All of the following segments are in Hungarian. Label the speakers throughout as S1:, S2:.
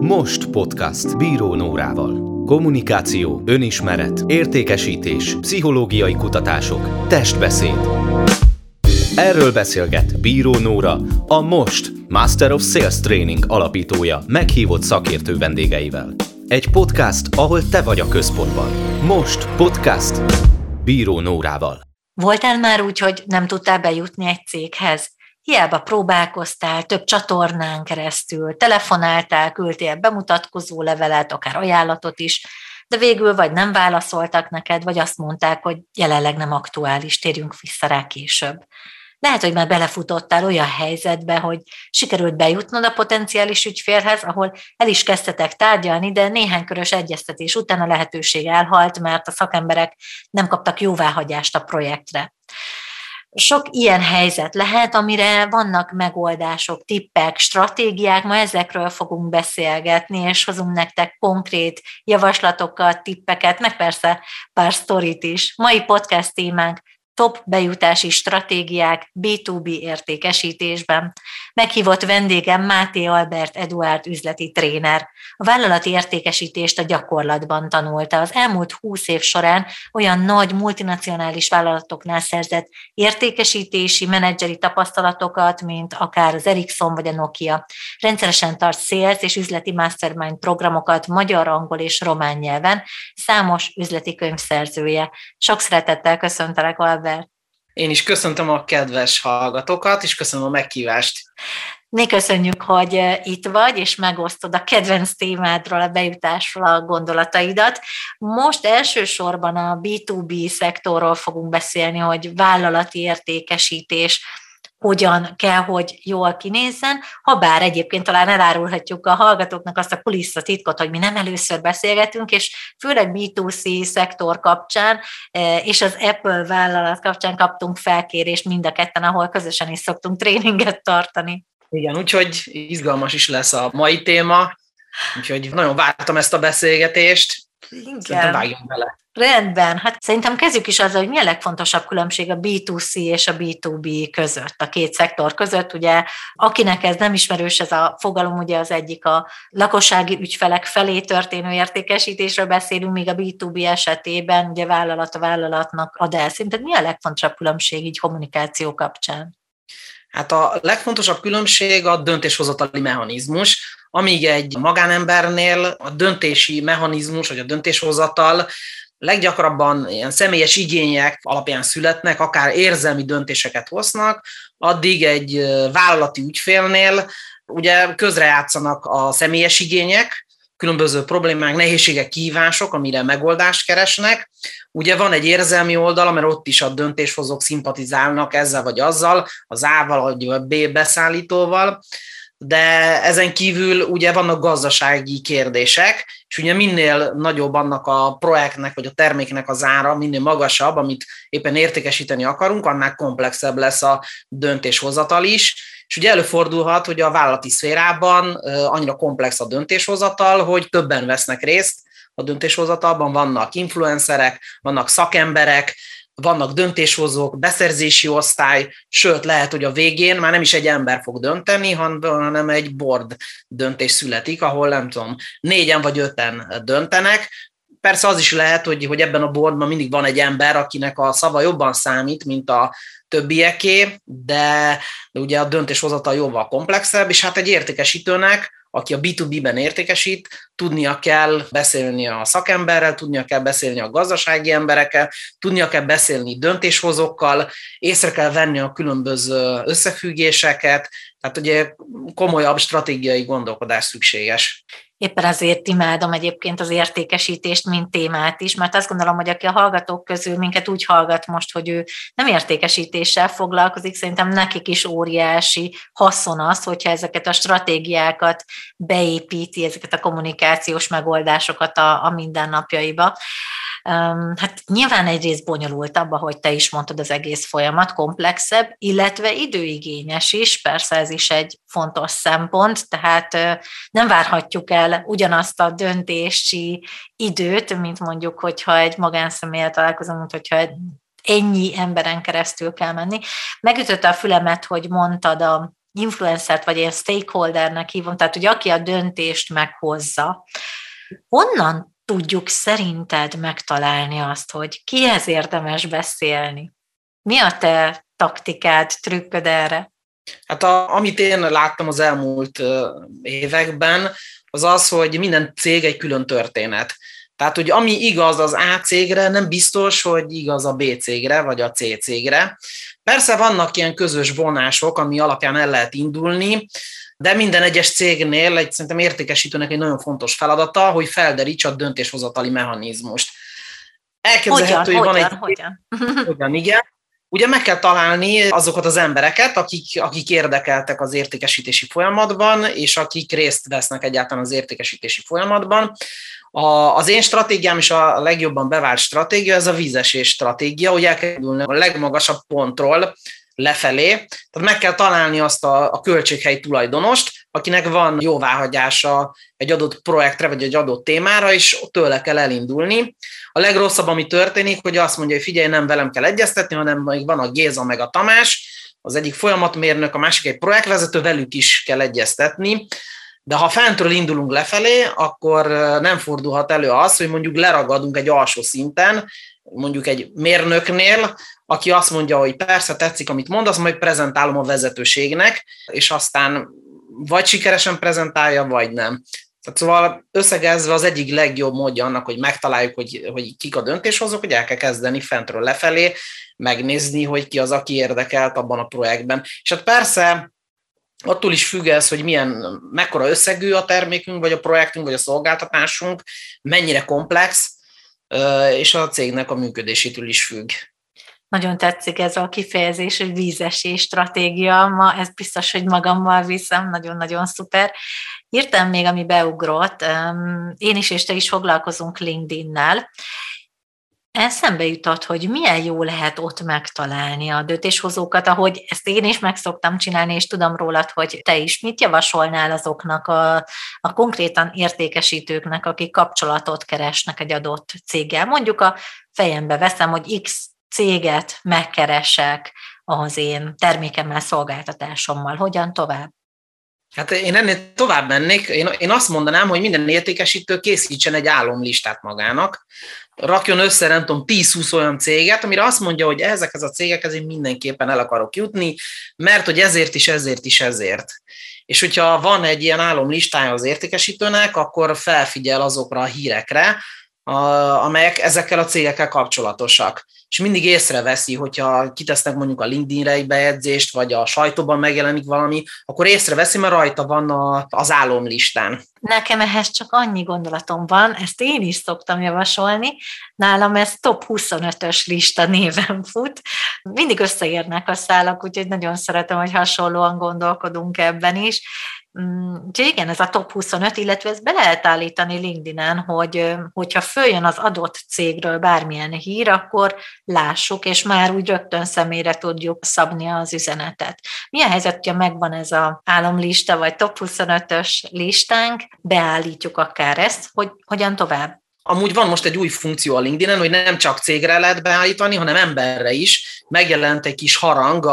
S1: Most podcast Bíró Nórával. Kommunikáció, önismeret, értékesítés, pszichológiai kutatások, testbeszéd. Erről beszélget Bíró Nóra, a Most Master of Sales Training alapítója meghívott szakértő vendégeivel. Egy podcast, ahol te vagy a központban. Most podcast Bíró Nórával.
S2: Voltál már úgy, hogy nem tudtál bejutni egy céghez? Hiába próbálkoztál több csatornán keresztül, telefonáltál, küldtél bemutatkozó levelet, akár ajánlatot is, de végül vagy nem válaszoltak neked, vagy azt mondták, hogy jelenleg nem aktuális, térjünk vissza rá később. Lehet, hogy már belefutottál olyan helyzetbe, hogy sikerült bejutnod a potenciális ügyfélhez, ahol el is kezdtetek tárgyalni, de néhány körös egyeztetés után a lehetőség elhalt, mert a szakemberek nem kaptak jóváhagyást a projektre sok ilyen helyzet lehet, amire vannak megoldások, tippek, stratégiák, ma ezekről fogunk beszélgetni, és hozunk nektek konkrét javaslatokat, tippeket, meg persze pár sztorit is. Mai podcast témánk top bejutási stratégiák B2B értékesítésben. Meghívott vendégem Máté Albert Eduard üzleti tréner. A vállalati értékesítést a gyakorlatban tanulta. Az elmúlt húsz év során olyan nagy multinacionális vállalatoknál szerzett értékesítési, menedzseri tapasztalatokat, mint akár az Ericsson vagy a Nokia. Rendszeresen tart sales és üzleti mastermind programokat magyar, angol és román nyelven, számos üzleti könyvszerzője. Sok szeretettel köszöntelek, Albert Albert.
S3: Én is köszöntöm a kedves hallgatókat, és köszönöm a meghívást.
S2: Mi köszönjük, hogy eh, itt vagy, és megosztod a kedvenc témádról, a bejutásról a gondolataidat. Most elsősorban a B2B szektorról fogunk beszélni, hogy vállalati értékesítés, hogyan kell, hogy jól kinézzen, ha bár egyébként talán elárulhatjuk a hallgatóknak azt a kulisszatitkot, hogy mi nem először beszélgetünk, és főleg B2C szektor kapcsán e, és az Apple vállalat kapcsán kaptunk felkérést mind a ketten, ahol közösen is szoktunk tréninget tartani.
S3: Igen, úgyhogy izgalmas is lesz a mai téma, úgyhogy nagyon vártam ezt a beszélgetést,
S2: igen. Szerintem vágjunk bele. Rendben, hát szerintem kezdjük is azzal, hogy mi a legfontosabb különbség a B2C és a B2B között, a két szektor között. Ugye, akinek ez nem ismerős, ez a fogalom, ugye az egyik a lakossági ügyfelek felé történő értékesítésről beszélünk, míg a B2B esetében ugye vállalat a vállalatnak ad el. Szerinted mi a legfontosabb különbség így kommunikáció kapcsán?
S3: Hát a legfontosabb különbség a döntéshozatali mechanizmus, amíg egy magánembernél a döntési mechanizmus, vagy a döntéshozatal leggyakrabban ilyen személyes igények alapján születnek, akár érzelmi döntéseket hoznak, addig egy vállalati ügyfélnél ugye közrejátszanak a személyes igények, különböző problémák, nehézségek, kívások, amire megoldást keresnek. Ugye van egy érzelmi oldala, mert ott is a döntéshozók szimpatizálnak ezzel vagy azzal, az A-val vagy a B beszállítóval, de ezen kívül ugye vannak gazdasági kérdések, és ugye minél nagyobb annak a projektnek vagy a terméknek az ára, minél magasabb, amit éppen értékesíteni akarunk, annál komplexebb lesz a döntéshozatal is, és ugye előfordulhat, hogy a vállalati szférában annyira komplex a döntéshozatal, hogy többen vesznek részt a döntéshozatalban, vannak influencerek, vannak szakemberek, vannak döntéshozók, beszerzési osztály, sőt lehet, hogy a végén már nem is egy ember fog dönteni, hanem egy board döntés születik, ahol nem tudom, négyen vagy öten döntenek, Persze az is lehet, hogy, hogy ebben a boardban mindig van egy ember, akinek a szava jobban számít, mint a többieké, de, de ugye a döntéshozatal jóval komplexebb, és hát egy értékesítőnek aki a B2B-ben értékesít, tudnia kell beszélni a szakemberrel, tudnia kell beszélni a gazdasági emberekkel, tudnia kell beszélni döntéshozókkal, észre kell venni a különböző összefüggéseket, tehát ugye komolyabb stratégiai gondolkodás szükséges.
S2: Éppen azért imádom egyébként az értékesítést, mint témát is, mert azt gondolom, hogy aki a hallgatók közül minket úgy hallgat most, hogy ő nem értékesítéssel foglalkozik, szerintem nekik is óriási haszon az, hogyha ezeket a stratégiákat beépíti, ezeket a kommunikációs megoldásokat a, a mindennapjaiba. Hát nyilván egyrészt bonyolultabb, ahogy te is mondtad, az egész folyamat komplexebb, illetve időigényes is, persze ez is egy fontos szempont, tehát nem várhatjuk el ugyanazt a döntési időt, mint mondjuk, hogyha egy magánszemélyel találkozunk, mint hogyha ennyi emberen keresztül kell menni. Megütötte a fülemet, hogy mondtad a influencert, vagy ilyen stakeholdernek hívom, tehát hogy aki a döntést meghozza, honnan tudjuk szerinted megtalálni azt, hogy kihez érdemes beszélni? Mi a te taktikád, trükköd erre?
S3: Hát a, amit én láttam az elmúlt években, az az, hogy minden cég egy külön történet. Tehát, hogy ami igaz az A cégre, nem biztos, hogy igaz a B cégre, vagy a C cégre. Persze vannak ilyen közös vonások, ami alapján el lehet indulni, de minden egyes cégnél egy szerintem értékesítőnek egy nagyon fontos feladata, hogy felderítsa a döntéshozatali mechanizmust.
S2: Elképzelhető, hogyan, hogy van hogyan, egy... Hogyan?
S3: hogyan, igen. Ugye meg kell találni azokat az embereket, akik, akik érdekeltek az értékesítési folyamatban, és akik részt vesznek egyáltalán az értékesítési folyamatban. A, az én stratégiám is a legjobban bevált stratégia, ez a vízesés stratégia, hogy el kell a legmagasabb pontról lefelé, tehát meg kell találni azt a, a költséghely tulajdonost, akinek van jóváhagyása egy adott projektre, vagy egy adott témára, és tőle kell elindulni. A legrosszabb, ami történik, hogy azt mondja, hogy figyelj, nem velem kell egyeztetni, hanem még van a Géza meg a Tamás, az egyik folyamatmérnök, a másik egy projektvezető, velük is kell egyeztetni, de ha fentről indulunk lefelé, akkor nem fordulhat elő az, hogy mondjuk leragadunk egy alsó szinten, mondjuk egy mérnöknél, aki azt mondja, hogy persze tetszik, amit mondasz, majd prezentálom a vezetőségnek, és aztán vagy sikeresen prezentálja, vagy nem. Tehát szóval összegezve az egyik legjobb módja annak, hogy megtaláljuk, hogy, hogy kik a döntéshozók, hogy el kell kezdeni fentről lefelé, megnézni, hogy ki az, aki érdekelt abban a projektben. És hát persze attól is függ ez, hogy milyen, mekkora összegű a termékünk, vagy a projektünk, vagy a szolgáltatásunk, mennyire komplex, és a cégnek a működésétől is függ.
S2: Nagyon tetszik ez a kifejezés, hogy vízesés stratégia. Ma ez biztos, hogy magammal viszem, nagyon-nagyon szuper. Írtam még, ami beugrott, én is és te is foglalkozunk LinkedIn-nel, eszembe jutott, hogy milyen jó lehet ott megtalálni a döntéshozókat, ahogy ezt én is meg szoktam csinálni, és tudom rólad, hogy te is mit javasolnál azoknak a, a konkrétan értékesítőknek, akik kapcsolatot keresnek egy adott céggel. Mondjuk a fejembe veszem, hogy X céget megkeresek az én termékemmel, szolgáltatásommal. Hogyan tovább?
S3: Hát én ennél tovább mennék, én, én azt mondanám, hogy minden értékesítő készítsen egy álomlistát magának, rakjon össze, nem tudom, 10-20 olyan céget, amire azt mondja, hogy ezekhez a cégekhez én mindenképpen el akarok jutni, mert hogy ezért is, ezért is, ezért. És hogyha van egy ilyen álomlistája az értékesítőnek, akkor felfigyel azokra a hírekre, amelyek ezekkel a cégekkel kapcsolatosak. És mindig észreveszi, hogyha kitesznek mondjuk a LinkedIn-re egy bejegyzést, vagy a sajtóban megjelenik valami, akkor észreveszi, mert rajta van a, az álomlistán.
S2: Nekem ehhez csak annyi gondolatom van, ezt én is szoktam javasolni, nálam ez top 25-ös lista néven fut. Mindig összeérnek a szálak, úgyhogy nagyon szeretem, hogy hasonlóan gondolkodunk ebben is. Mm, úgyhogy igen, ez a top 25, illetve ezt be lehet állítani LinkedIn-en, hogy hogyha följön az adott cégről bármilyen hír, akkor lássuk, és már úgy rögtön személyre tudjuk szabni az üzenetet. Milyen helyzet, hogyha megvan ez a álomlista, vagy top 25-ös listánk, beállítjuk akár ezt, hogy hogyan tovább?
S3: Amúgy van most egy új funkció a LinkedIn-en, hogy nem csak cégre lehet beállítani, hanem emberre is. Megjelent egy kis harang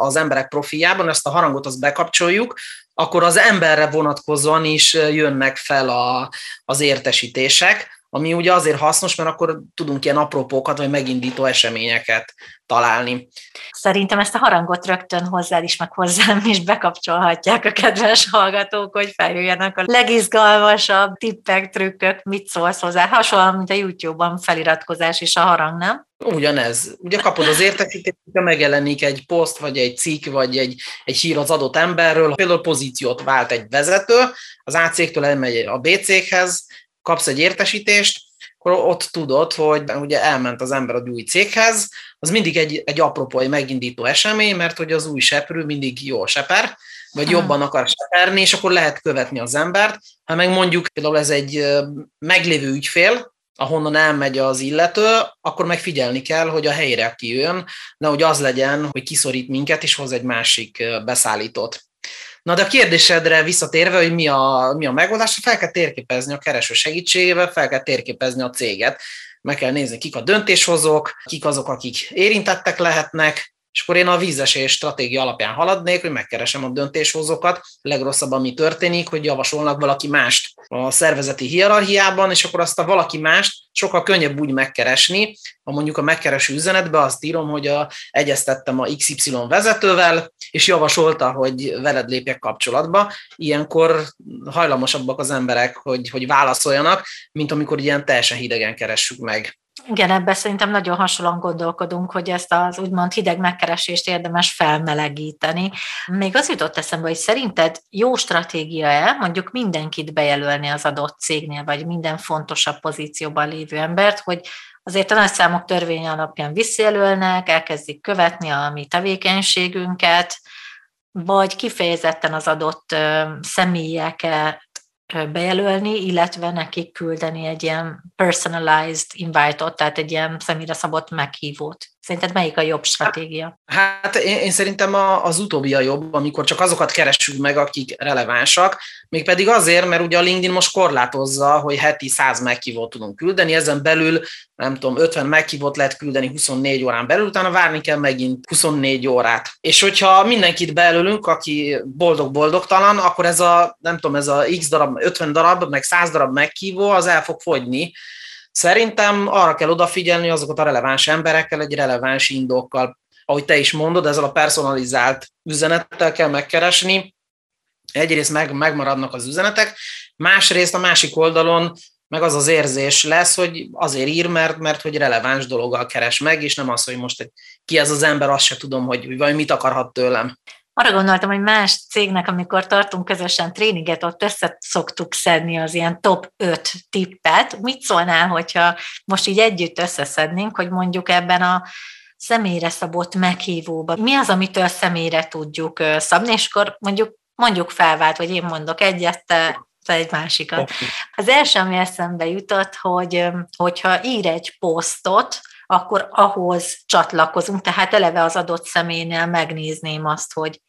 S3: az emberek profiljában, ezt a harangot azt bekapcsoljuk, akkor az emberre vonatkozóan is jönnek fel a, az értesítések, ami ugye azért hasznos, mert akkor tudunk ilyen apropókat vagy megindító eseményeket találni.
S2: Szerintem ezt a harangot rögtön hozzá is, meg hozzám is bekapcsolhatják a kedves hallgatók, hogy feljöjjenek a legizgalmasabb tippek, trükkök, mit szólsz hozzá. Hasonlóan, mint a YouTube-ban feliratkozás és a harang, nem?
S3: Ugyanez. Ugye kapod az értesítést, hogyha megjelenik egy poszt, vagy egy cikk, vagy egy, egy hír az adott emberről, például pozíciót vált egy vezető, az A cégtől elmegy a B céghez, kapsz egy értesítést, akkor ott tudod, hogy ugye elment az ember a új céghez, az mindig egy, egy apropó, egy megindító esemény, mert hogy az új seprő mindig jól seper, vagy jobban akar seperni, és akkor lehet követni az embert. Ha meg mondjuk például ez egy meglévő ügyfél, ahonnan elmegy az illető, akkor megfigyelni kell, hogy a helyre kijön, nehogy az legyen, hogy kiszorít minket, és hoz egy másik beszállítót. Na de a kérdésedre visszatérve, hogy mi a, mi a megoldás, fel kell térképezni a kereső segítségével, fel kell térképezni a céget, meg kell nézni, kik a döntéshozók, kik azok, akik érintettek lehetnek, és akkor én a vízesés stratégia alapján haladnék, hogy megkeresem a döntéshozókat, legrosszabb, ami történik, hogy javasolnak valaki mást a szervezeti hierarchiában, és akkor azt a valaki mást sokkal könnyebb úgy megkeresni, ha mondjuk a megkereső üzenetbe azt írom, hogy a, egyeztettem a XY vezetővel, és javasolta, hogy veled lépjek kapcsolatba. Ilyenkor hajlamosabbak az emberek, hogy, hogy válaszoljanak, mint amikor ilyen teljesen hidegen keressük meg.
S2: Igen, ebben szerintem nagyon hasonlóan gondolkodunk, hogy ezt az úgymond hideg megkeresést érdemes felmelegíteni. Még az jutott eszembe, hogy szerinted jó stratégia-e mondjuk mindenkit bejelölni az adott cégnél, vagy minden fontosabb pozícióban lévő embert, hogy azért a nagy számok törvény alapján visszajelölnek, elkezdik követni a mi tevékenységünket, vagy kifejezetten az adott személyeket bejelölni, illetve nekik küldeni egy ilyen personalized invite-ot, tehát egy ilyen személyre szabott meghívót. Szerinted melyik a jobb stratégia?
S3: Hát én, én szerintem a, az utóbbi a jobb, amikor csak azokat keresünk meg, akik relevánsak, mégpedig azért, mert ugye a LinkedIn most korlátozza, hogy heti 100 meghívót tudunk küldeni, ezen belül nem tudom, 50 meghívót lehet küldeni 24 órán belül, utána várni kell megint 24 órát. És hogyha mindenkit bejelölünk, aki boldog-boldogtalan, akkor ez a, nem tudom, ez a x darab, 50 darab, meg 100 darab meghívó, az el fog fogyni, Szerintem arra kell odafigyelni azokat a releváns emberekkel, egy releváns indokkal, ahogy te is mondod, ezzel a personalizált üzenettel kell megkeresni. Egyrészt meg, megmaradnak az üzenetek, másrészt a másik oldalon meg az az érzés lesz, hogy azért ír, mert, mert hogy releváns dologgal keres meg, és nem az, hogy most egy, ki ez az ember, azt se tudom, hogy, vagy mit akarhat tőlem
S2: arra gondoltam, hogy más cégnek, amikor tartunk közösen tréninget, ott össze szoktuk szedni az ilyen top 5 tippet. Mit szólnál, hogyha most így együtt összeszednénk, hogy mondjuk ebben a személyre szabott meghívóban, mi az, amitől személyre tudjuk szabni, és akkor mondjuk mondjuk felvált, vagy én mondok egyet, te, te egy másikat. Az első, ami eszembe jutott, hogy hogyha ír egy posztot, akkor ahhoz csatlakozunk, tehát eleve az adott személynél megnézném azt, hogy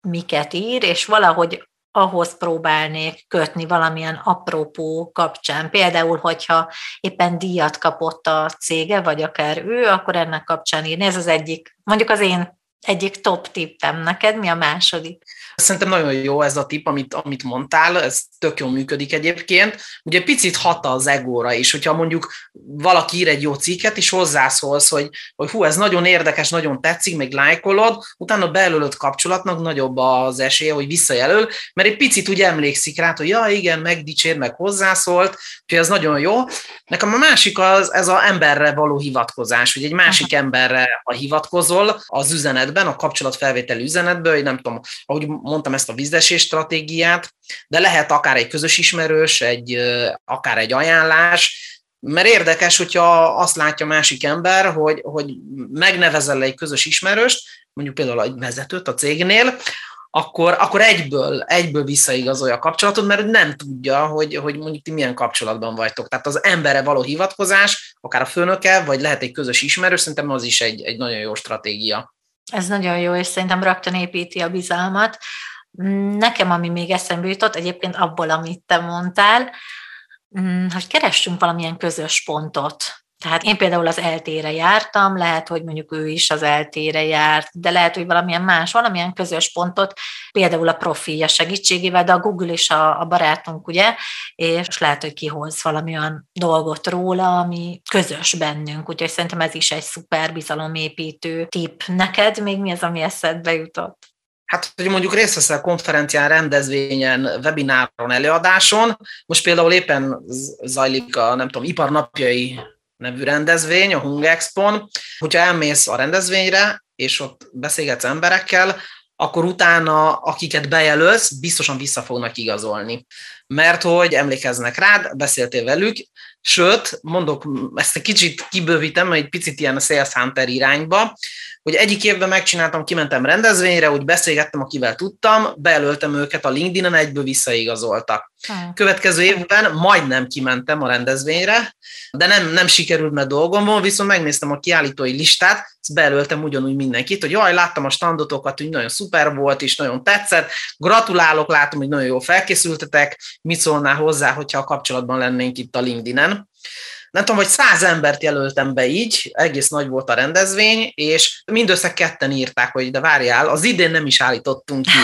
S2: miket ír, és valahogy ahhoz próbálnék kötni valamilyen apropó kapcsán. Például, hogyha éppen díjat kapott a cége, vagy akár ő, akkor ennek kapcsán írni. Ez az egyik, mondjuk az én egyik top tippem. Neked mi a második?
S3: Szerintem nagyon jó ez a tipp, amit, amit mondtál, ez tök jól működik egyébként. Ugye picit hat az egóra is, hogyha mondjuk valaki ír egy jó cikket, és hozzászólsz, hogy, hogy hú, ez nagyon érdekes, nagyon tetszik, meg lájkolod, utána belőled kapcsolatnak nagyobb az esélye, hogy visszajelöl, mert egy picit úgy emlékszik rá, hogy ja, igen, megdicsér, meg hozzászólt, úgyhogy ez nagyon jó. Nekem a másik az, ez a emberre való hivatkozás, hogy egy másik emberre, ha hivatkozol az üzenetben, a kapcsolatfelvétel üzenetben, hogy nem tudom, ahogy mondtam ezt a vízesés stratégiát, de lehet akár egy közös ismerős, egy, akár egy ajánlás, mert érdekes, hogyha azt látja másik ember, hogy, hogy megnevezel egy közös ismerőst, mondjuk például egy vezetőt a cégnél, akkor, akkor egyből, egyből visszaigazolja a kapcsolatot, mert nem tudja, hogy, hogy mondjuk ti milyen kapcsolatban vagytok. Tehát az emberre való hivatkozás, akár a főnöke, vagy lehet egy közös ismerős, szerintem az is egy, egy nagyon jó stratégia.
S2: Ez nagyon jó, és szerintem rögtön építi a bizalmat. Nekem, ami még eszembe jutott, egyébként abból, amit te mondtál, mm, hogy keressünk valamilyen közös pontot. Tehát én például az eltére jártam, lehet, hogy mondjuk ő is az eltére járt, de lehet, hogy valamilyen más, valamilyen közös pontot, például a profilja segítségével, de a Google is a, a barátunk, ugye, és lehet, hogy kihoz valamilyen dolgot róla, ami közös bennünk, úgyhogy szerintem ez is egy szuper bizalomépítő tipp. Neked még mi az, ami eszedbe jutott?
S3: Hát, hogy mondjuk részt veszel konferencián, rendezvényen, webináron, előadáson, most például éppen zajlik a, nem tudom, iparnapjai nevű rendezvény, a Hung Expo-n, hogyha elmész a rendezvényre, és ott beszélgetsz emberekkel, akkor utána, akiket bejelölsz, biztosan vissza fognak igazolni. Mert hogy emlékeznek rád, beszéltél velük, sőt, mondok, ezt egy kicsit kibővítem, egy picit ilyen a Sales Hunter irányba, hogy egyik évben megcsináltam, kimentem rendezvényre, úgy beszélgettem, akivel tudtam, bejelöltem őket a LinkedIn-en, egyből visszaigazoltak. Hmm. Következő évben majdnem kimentem a rendezvényre, de nem, nem sikerült, mert dolgom van, viszont megnéztem a kiállítói listát, ezt bejelöltem ugyanúgy mindenkit, hogy jaj, láttam a standotokat, hogy nagyon szuper volt, és nagyon tetszett, gratulálok, látom, hogy nagyon jól felkészültetek, mit szólnál hozzá, hogyha a kapcsolatban lennénk itt a LinkedIn-en. Nem tudom, hogy száz embert jelöltem be így, egész nagy volt a rendezvény, és mindössze ketten írták, hogy de várjál, az idén nem is állítottunk ki.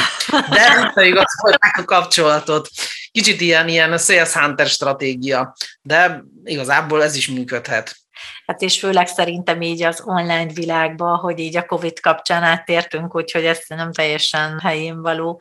S3: De igazolták a kapcsolatot. Kicsit ilyen, ilyen sales hunter stratégia, de igazából ez is működhet.
S2: Hát és főleg szerintem így az online világban, hogy így a COVID kapcsán áttértünk, úgyhogy ez nem teljesen helyén való.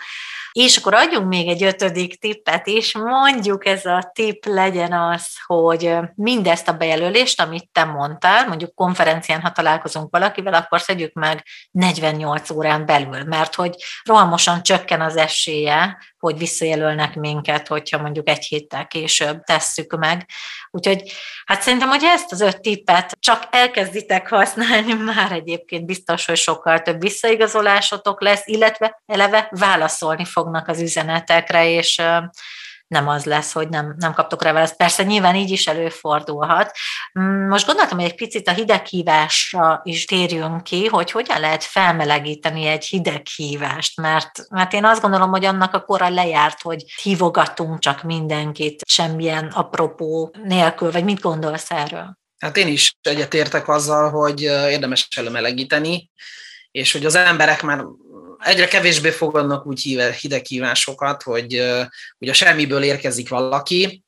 S2: És akkor adjunk még egy ötödik tippet is, mondjuk ez a tipp legyen az, hogy mindezt a bejelölést, amit te mondtál, mondjuk konferencián, ha találkozunk valakivel, akkor szedjük meg 48 órán belül, mert hogy rohamosan csökken az esélye, hogy visszajelölnek minket, hogyha mondjuk egy héttel később tesszük meg. Úgyhogy hát szerintem, hogy ezt az öt tippet csak elkezditek használni, már egyébként biztos, hogy sokkal több visszaigazolásotok lesz, illetve eleve válaszolni fognak az üzenetekre, és nem az lesz, hogy nem, nem kaptok rá választ. Persze nyilván így is előfordulhat. Mm, most gondoltam, hogy egy picit a hideghívásra is térjünk ki, hogy hogyan lehet felmelegíteni egy hideghívást, mert, mert én azt gondolom, hogy annak a kora lejárt, hogy hívogatunk csak mindenkit semmilyen apropó nélkül, vagy mit gondolsz erről?
S3: Hát én is egyetértek azzal, hogy érdemes előmelegíteni, és hogy az emberek már egyre kevésbé fogadnak úgy hideghívásokat, hogy, hogy a semmiből érkezik valaki.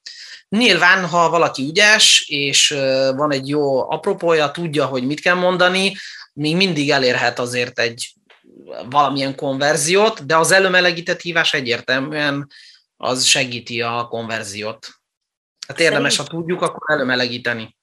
S3: Nyilván, ha valaki ügyes, és van egy jó apropója, tudja, hogy mit kell mondani, még mindig elérhet azért egy valamilyen konverziót, de az előmelegített hívás egyértelműen az segíti a konverziót. Hát érdemes, ha tudjuk, akkor előmelegíteni.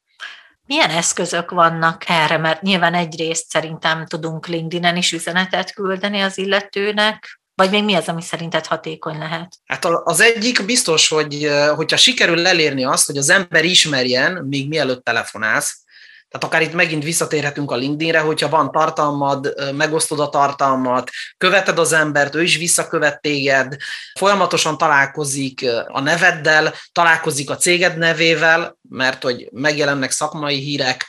S2: Milyen eszközök vannak erre? Mert nyilván egyrészt szerintem tudunk LinkedIn-en is üzenetet küldeni az illetőnek, vagy még mi az, ami szerinted hatékony lehet?
S3: Hát az egyik biztos, hogy hogyha sikerül elérni azt, hogy az ember ismerjen, még mielőtt telefonálsz, tehát akár itt megint visszatérhetünk a LinkedInre, hogyha van tartalmad, megosztod a tartalmat, követed az embert, ő is visszakövet téged, folyamatosan találkozik a neveddel, találkozik a céged nevével, mert hogy megjelennek szakmai hírek,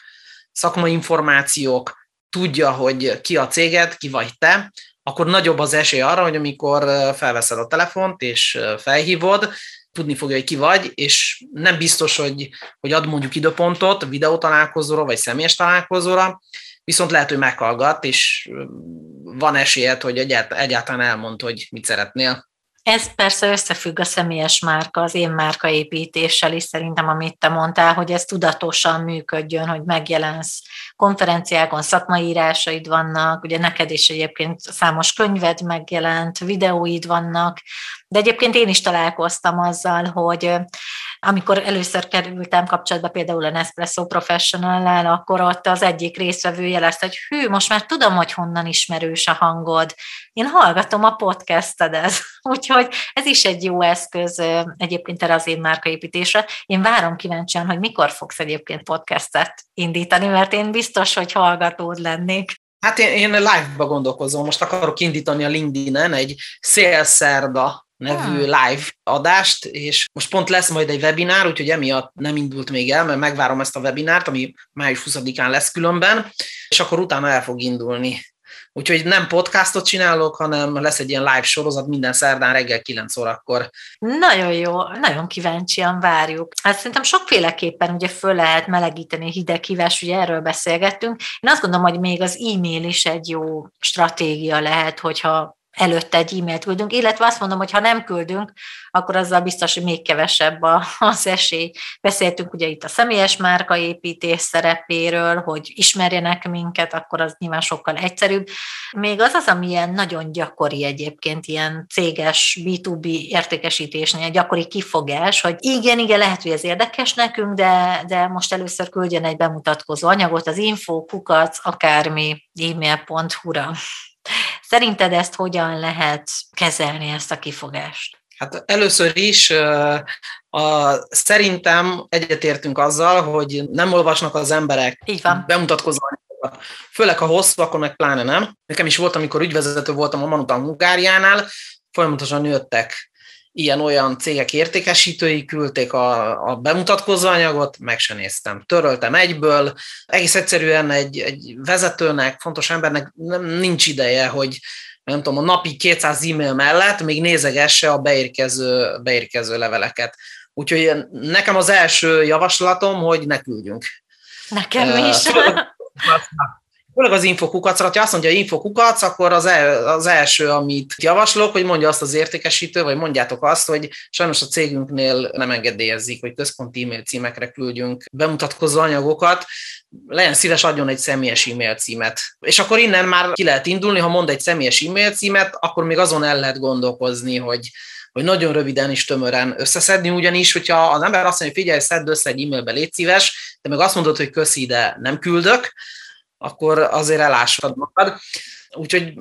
S3: szakmai információk, tudja, hogy ki a céged, ki vagy te, akkor nagyobb az esély arra, hogy amikor felveszed a telefont és felhívod, tudni fogja, hogy ki vagy, és nem biztos, hogy, hogy ad mondjuk időpontot videótalálkozóra, vagy személyes találkozóra, viszont lehet, hogy meghallgat, és van esélyed, hogy egyáltalán elmond, hogy mit szeretnél.
S2: Ez persze összefügg a személyes márka, az én márkaépítéssel is szerintem, amit te mondtál, hogy ez tudatosan működjön, hogy megjelensz. Konferenciákon, szakmai írásaid vannak, ugye neked is egyébként számos könyved megjelent, videóid vannak, de egyébként én is találkoztam azzal, hogy amikor először kerültem kapcsolatba például a Nespresso Professional-lel, akkor ott az egyik részvevő jelezte, hogy hű, most már tudom, hogy honnan ismerős a hangod. Én hallgatom a podcastedet, úgyhogy ez is egy jó eszköz egyébként erre az én márkaépítésre. Én várom kíváncsian, hogy mikor fogsz egyébként podcastet indítani, mert én biztos, hogy hallgatód lennék.
S3: Hát én, én live-ba gondolkozom, most akarok indítani a LinkedIn-en egy szélszerda nevű live adást, és most pont lesz majd egy webinár, úgyhogy emiatt nem indult még el, mert megvárom ezt a webinárt, ami május 20-án lesz különben, és akkor utána el fog indulni. Úgyhogy nem podcastot csinálok, hanem lesz egy ilyen live sorozat minden szerdán reggel 9 órakor.
S2: Nagyon jó, nagyon kíváncsian várjuk. Hát szerintem sokféleképpen ugye föl lehet melegíteni hideghívás, ugye erről beszélgettünk. Én azt gondolom, hogy még az e-mail is egy jó stratégia lehet, hogyha előtte egy e-mailt küldünk, illetve azt mondom, hogy ha nem küldünk, akkor azzal biztos, hogy még kevesebb az esély. Beszéltünk ugye itt a személyes márkaépítés szerepéről, hogy ismerjenek minket, akkor az nyilván sokkal egyszerűbb. Még az az, ami ilyen nagyon gyakori egyébként, ilyen céges B2B értékesítésnél gyakori kifogás, hogy igen, igen, lehet, hogy ez érdekes nekünk, de, de most először küldjen egy bemutatkozó anyagot az info, kukac, akármi e-mail.hu-ra. Szerinted ezt hogyan lehet kezelni, ezt a kifogást?
S3: Hát először is a, szerintem egyetértünk azzal, hogy nem olvasnak az emberek
S2: Így van.
S3: bemutatkozó Főleg, ha hosszú, akkor meg pláne nem. Nekem is volt, amikor ügyvezető voltam a Manutan Hungáriánál, folyamatosan jöttek ilyen-olyan cégek értékesítői küldték a, a bemutatkozó anyagot, meg se néztem. Töröltem egyből. Egész egyszerűen egy, egy vezetőnek, fontos embernek nem, nincs ideje, hogy nem tudom, a napi 200 e-mail mellett még nézegesse a beérkező, beérkező leveleket. Úgyhogy nekem az első javaslatom, hogy ne küldjünk.
S2: Nekem is.
S3: Főleg az infokukacra, ha azt mondja, hogy infokukac, akkor az, el, az első, amit javaslok, hogy mondja azt az értékesítő, vagy mondjátok azt, hogy sajnos a cégünknél nem engedélyezik, hogy központi e-mail címekre küldjünk bemutatkozó anyagokat, legyen szíves, adjon egy személyes e-mail címet. És akkor innen már ki lehet indulni, ha mond egy személyes e-mail címet, akkor még azon el lehet gondolkozni, hogy hogy nagyon röviden is tömören összeszedni, ugyanis, hogyha az ember azt mondja, hogy figyelj, szedd össze egy e-mailbe, légy szíves, de meg azt mondod, hogy köszi, de nem küldök, akkor azért elássad magad. Úgyhogy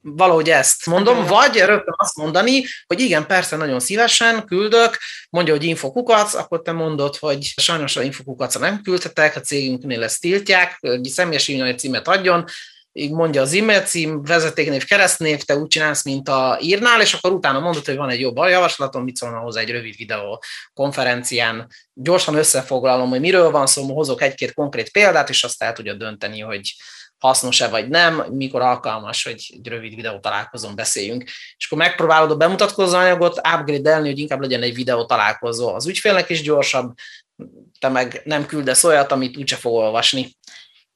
S3: valahogy ezt mondom, vagy rögtön azt mondani, hogy igen, persze, nagyon szívesen küldök, mondja, hogy infokukac, akkor te mondod, hogy sajnos a infokukacra nem küldhetek, a cégünknél ezt tiltják, egy személyes e címet adjon, így mondja az e-mail cím, vezetéknév, keresztnév, te úgy csinálsz, mint a írnál, és akkor utána mondod, hogy van egy jobb javaslatom, mit szólna hozzá egy rövid videó konferencián. Gyorsan összefoglalom, hogy miről van szó, hozok egy-két konkrét példát, és azt el tudja dönteni, hogy hasznos-e vagy nem, mikor alkalmas, hogy egy rövid videó találkozón beszéljünk. És akkor megpróbálod a bemutatkozó anyagot upgrade-elni, hogy inkább legyen egy videó találkozó. Az ügyfélnek is gyorsabb, te meg nem küldesz olyat, amit úgyse fog olvasni.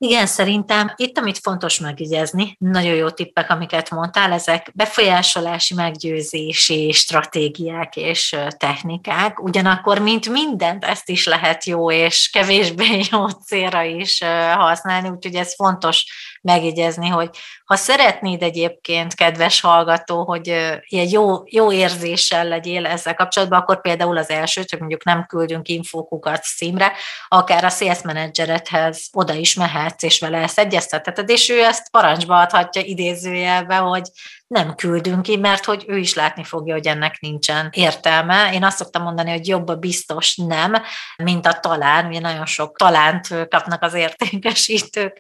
S2: Igen, szerintem itt, amit fontos megjegyezni, nagyon jó tippek, amiket mondtál, ezek befolyásolási, meggyőzési stratégiák és technikák, ugyanakkor, mint mindent, ezt is lehet jó és kevésbé jó célra is használni, úgyhogy ez fontos megjegyezni, hogy ha szeretnéd egyébként, kedves hallgató, hogy ilyen jó, jó érzéssel legyél ezzel kapcsolatban, akkor például az első, csak mondjuk nem küldünk infókukat címre, akár a sales menedzserethez oda is mehetsz, és vele ezt egyeztetheted, és ő ezt parancsba adhatja idézőjelbe, hogy nem küldünk ki, mert hogy ő is látni fogja, hogy ennek nincsen értelme. Én azt szoktam mondani, hogy jobb a biztos nem, mint a talán, ugye nagyon sok talánt kapnak az értékesítők.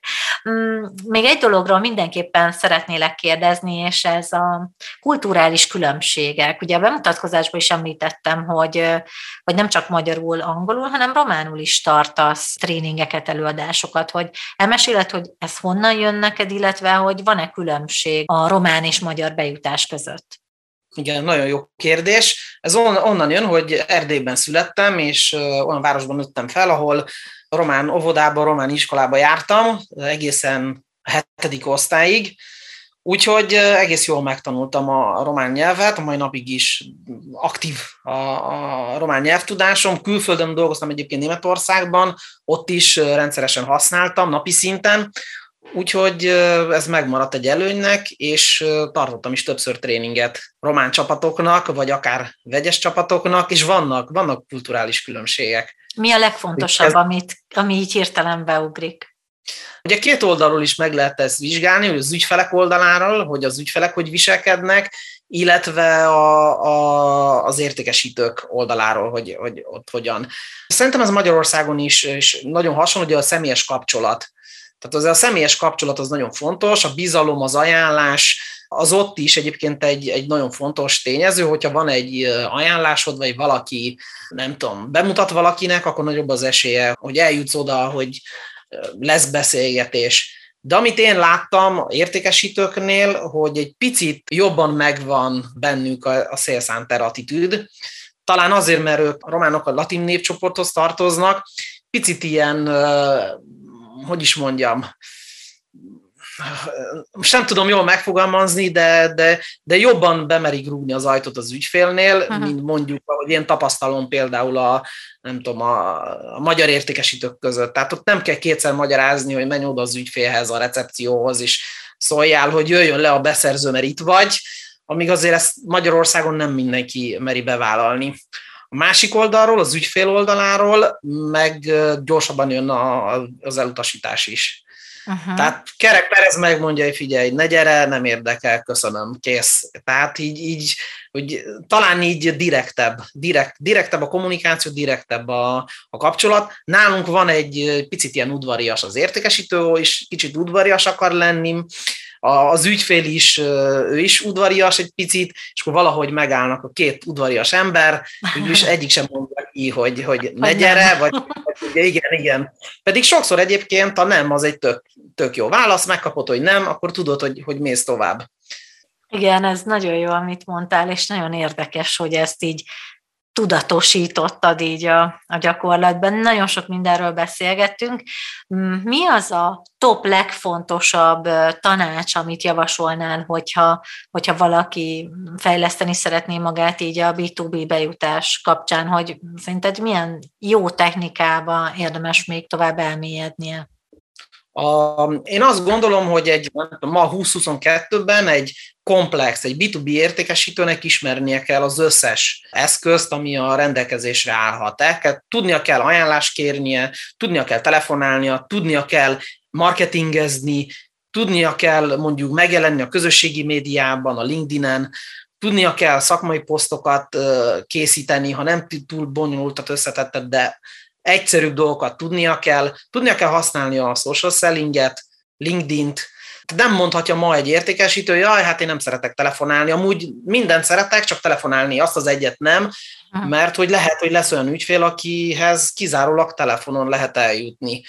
S2: Mm, még egy dologról mindenképpen szeretnélek kérdezni, és ez a kulturális különbségek. Ugye a bemutatkozásban is említettem, hogy, hogy nem csak magyarul, angolul, hanem románul is tartasz tréningeket, előadásokat, hogy elmeséled, hogy ez honnan jön neked, illetve hogy van-e különbség a román és magyar magyar bejutás között?
S3: Igen, nagyon jó kérdés. Ez onnan jön, hogy Erdélyben születtem, és olyan városban nőttem fel, ahol román óvodába, román iskolába jártam, egészen a hetedik osztályig, Úgyhogy egész jól megtanultam a román nyelvet, a mai napig is aktív a, a román nyelvtudásom. Külföldön dolgoztam egyébként Németországban, ott is rendszeresen használtam napi szinten, Úgyhogy ez megmaradt egy előnynek, és tartottam is többször tréninget román csapatoknak, vagy akár vegyes csapatoknak, és vannak, vannak kulturális különbségek.
S2: Mi a legfontosabb, ez... amit, ami így hirtelen beugrik?
S3: Ugye két oldalról is meg lehet ezt vizsgálni, hogy az ügyfelek oldaláról, hogy az ügyfelek hogy viselkednek, illetve a, a, az értékesítők oldaláról, hogy, hogy ott hogyan. Szerintem ez Magyarországon is, is nagyon hasonló, hogy a személyes kapcsolat tehát az a személyes kapcsolat az nagyon fontos, a bizalom, az ajánlás, az ott is egyébként egy, egy nagyon fontos tényező, hogyha van egy ajánlásod, vagy valaki, nem tudom, bemutat valakinek, akkor nagyobb az esélye, hogy eljutsz oda, hogy lesz beszélgetés. De amit én láttam értékesítőknél, hogy egy picit jobban megvan bennük a, a sales attitűd, talán azért, mert ők a románok a latin népcsoporthoz tartoznak, picit ilyen hogy is mondjam, most nem tudom jól megfogalmazni, de, de, de jobban bemerik rúgni az ajtót az ügyfélnél, uh-huh. mint mondjuk, ahogy én tapasztalom például a, nem tudom, a, a magyar értékesítők között. Tehát ott nem kell kétszer magyarázni, hogy menj oda az ügyfélhez, a recepcióhoz, és szóljál, hogy jöjjön le a beszerző, mert itt vagy, amíg azért ezt Magyarországon nem mindenki meri bevállalni. A másik oldalról, az ügyfél oldaláról meg gyorsabban jön a, az elutasítás is. Uh-huh. Tehát Kerek Perez megmondja, hogy figyelj, ne gyere, nem érdekel, köszönöm, kész. Tehát így, így hogy talán így direktebb, direkt, direktebb a kommunikáció, direktebb a, a kapcsolat. Nálunk van egy picit ilyen udvarias az értékesítő, és kicsit udvarias akar lenni, az ügyfél is, ő is udvarias egy picit, és akkor valahogy megállnak a két udvarias ember, és egyik sem mondja ki, hogy, hogy ne gyere, vagy, igen, igen. Pedig sokszor egyébként a nem az egy tök, tök jó válasz, megkapod, hogy nem, akkor tudod, hogy, hogy mész tovább.
S2: Igen, ez nagyon jó, amit mondtál, és nagyon érdekes, hogy ezt így tudatosítottad így a, a gyakorlatban. Nagyon sok mindenről beszélgettünk. Mm, mi az a top legfontosabb tanács, amit javasolnál, hogyha, hogyha valaki fejleszteni szeretné magát így a B2B bejutás kapcsán, hogy szerinted milyen jó technikába érdemes még tovább elmélyednie?
S3: A, én azt gondolom, hogy egy ma 2022-ben egy komplex, egy B2B értékesítőnek ismernie kell az összes eszközt, ami a rendelkezésre állhat. El kell, tudnia kell ajánlást kérnie, tudnia kell telefonálnia, tudnia kell marketingezni, tudnia kell mondjuk megjelenni a közösségi médiában, a LinkedIn-en, tudnia kell szakmai posztokat készíteni, ha nem túl bonyolultat összetettet, de egyszerűbb dolgokat tudnia kell, tudnia kell használni a social sellinget, LinkedIn-t, nem mondhatja ma egy értékesítő, jaj, hát én nem szeretek telefonálni, amúgy mindent szeretek, csak telefonálni, azt az egyet nem, mert hogy lehet, hogy lesz olyan ügyfél, akihez kizárólag telefonon lehet eljutni.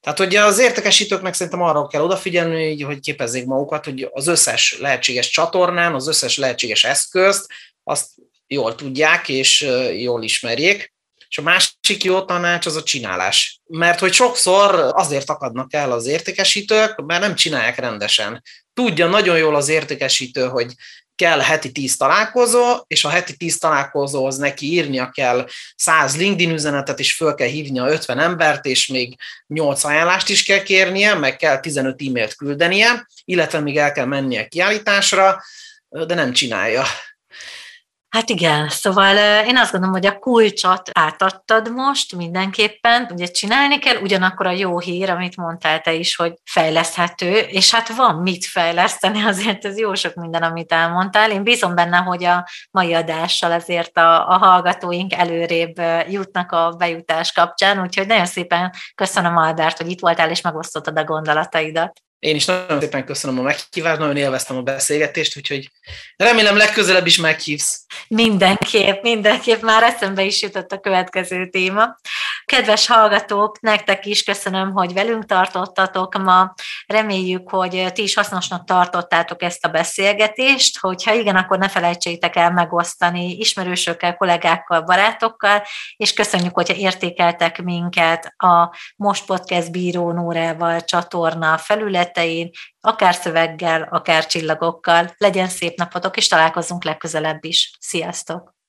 S3: Tehát hogy az értékesítőknek szerintem arra kell odafigyelni, hogy képezzék magukat, hogy az összes lehetséges csatornán, az összes lehetséges eszközt, azt jól tudják és jól ismerjék. És a másik jó tanács az a csinálás. Mert hogy sokszor azért akadnak el az értékesítők, mert nem csinálják rendesen. Tudja nagyon jól az értékesítő, hogy kell heti tíz találkozó, és a heti tíz találkozóhoz neki írnia kell 100 LinkedIn üzenetet, és föl kell hívnia 50 embert, és még 8 ajánlást is kell kérnie, meg kell 15 e-mailt küldenie, illetve még el kell mennie kiállításra, de nem csinálja.
S2: Hát igen, szóval én azt gondolom, hogy a kulcsot átadtad most mindenképpen, ugye csinálni kell, ugyanakkor a jó hír, amit mondtál te is, hogy fejleszthető, és hát van mit fejleszteni, azért ez jó sok minden, amit elmondtál. Én bízom benne, hogy a mai adással azért a, a hallgatóink előrébb jutnak a bejutás kapcsán, úgyhogy nagyon szépen köszönöm Albert, hogy itt voltál és megosztottad a gondolataidat.
S3: Én is nagyon szépen köszönöm a meghívást, nagyon élveztem a beszélgetést, úgyhogy remélem legközelebb is meghívsz.
S2: Mindenképp, mindenképp már eszembe is jutott a következő téma. Kedves hallgatók, nektek is köszönöm, hogy velünk tartottatok ma. Reméljük, hogy ti is hasznosnak tartottátok ezt a beszélgetést, hogyha igen, akkor ne felejtsétek el megosztani ismerősökkel, kollégákkal, barátokkal, és köszönjük, hogyha értékeltek minket a Most Podcast Bíró Nórával csatorna felületein, akár szöveggel, akár csillagokkal. Legyen szép napotok, és találkozunk legközelebb is. Sziasztok!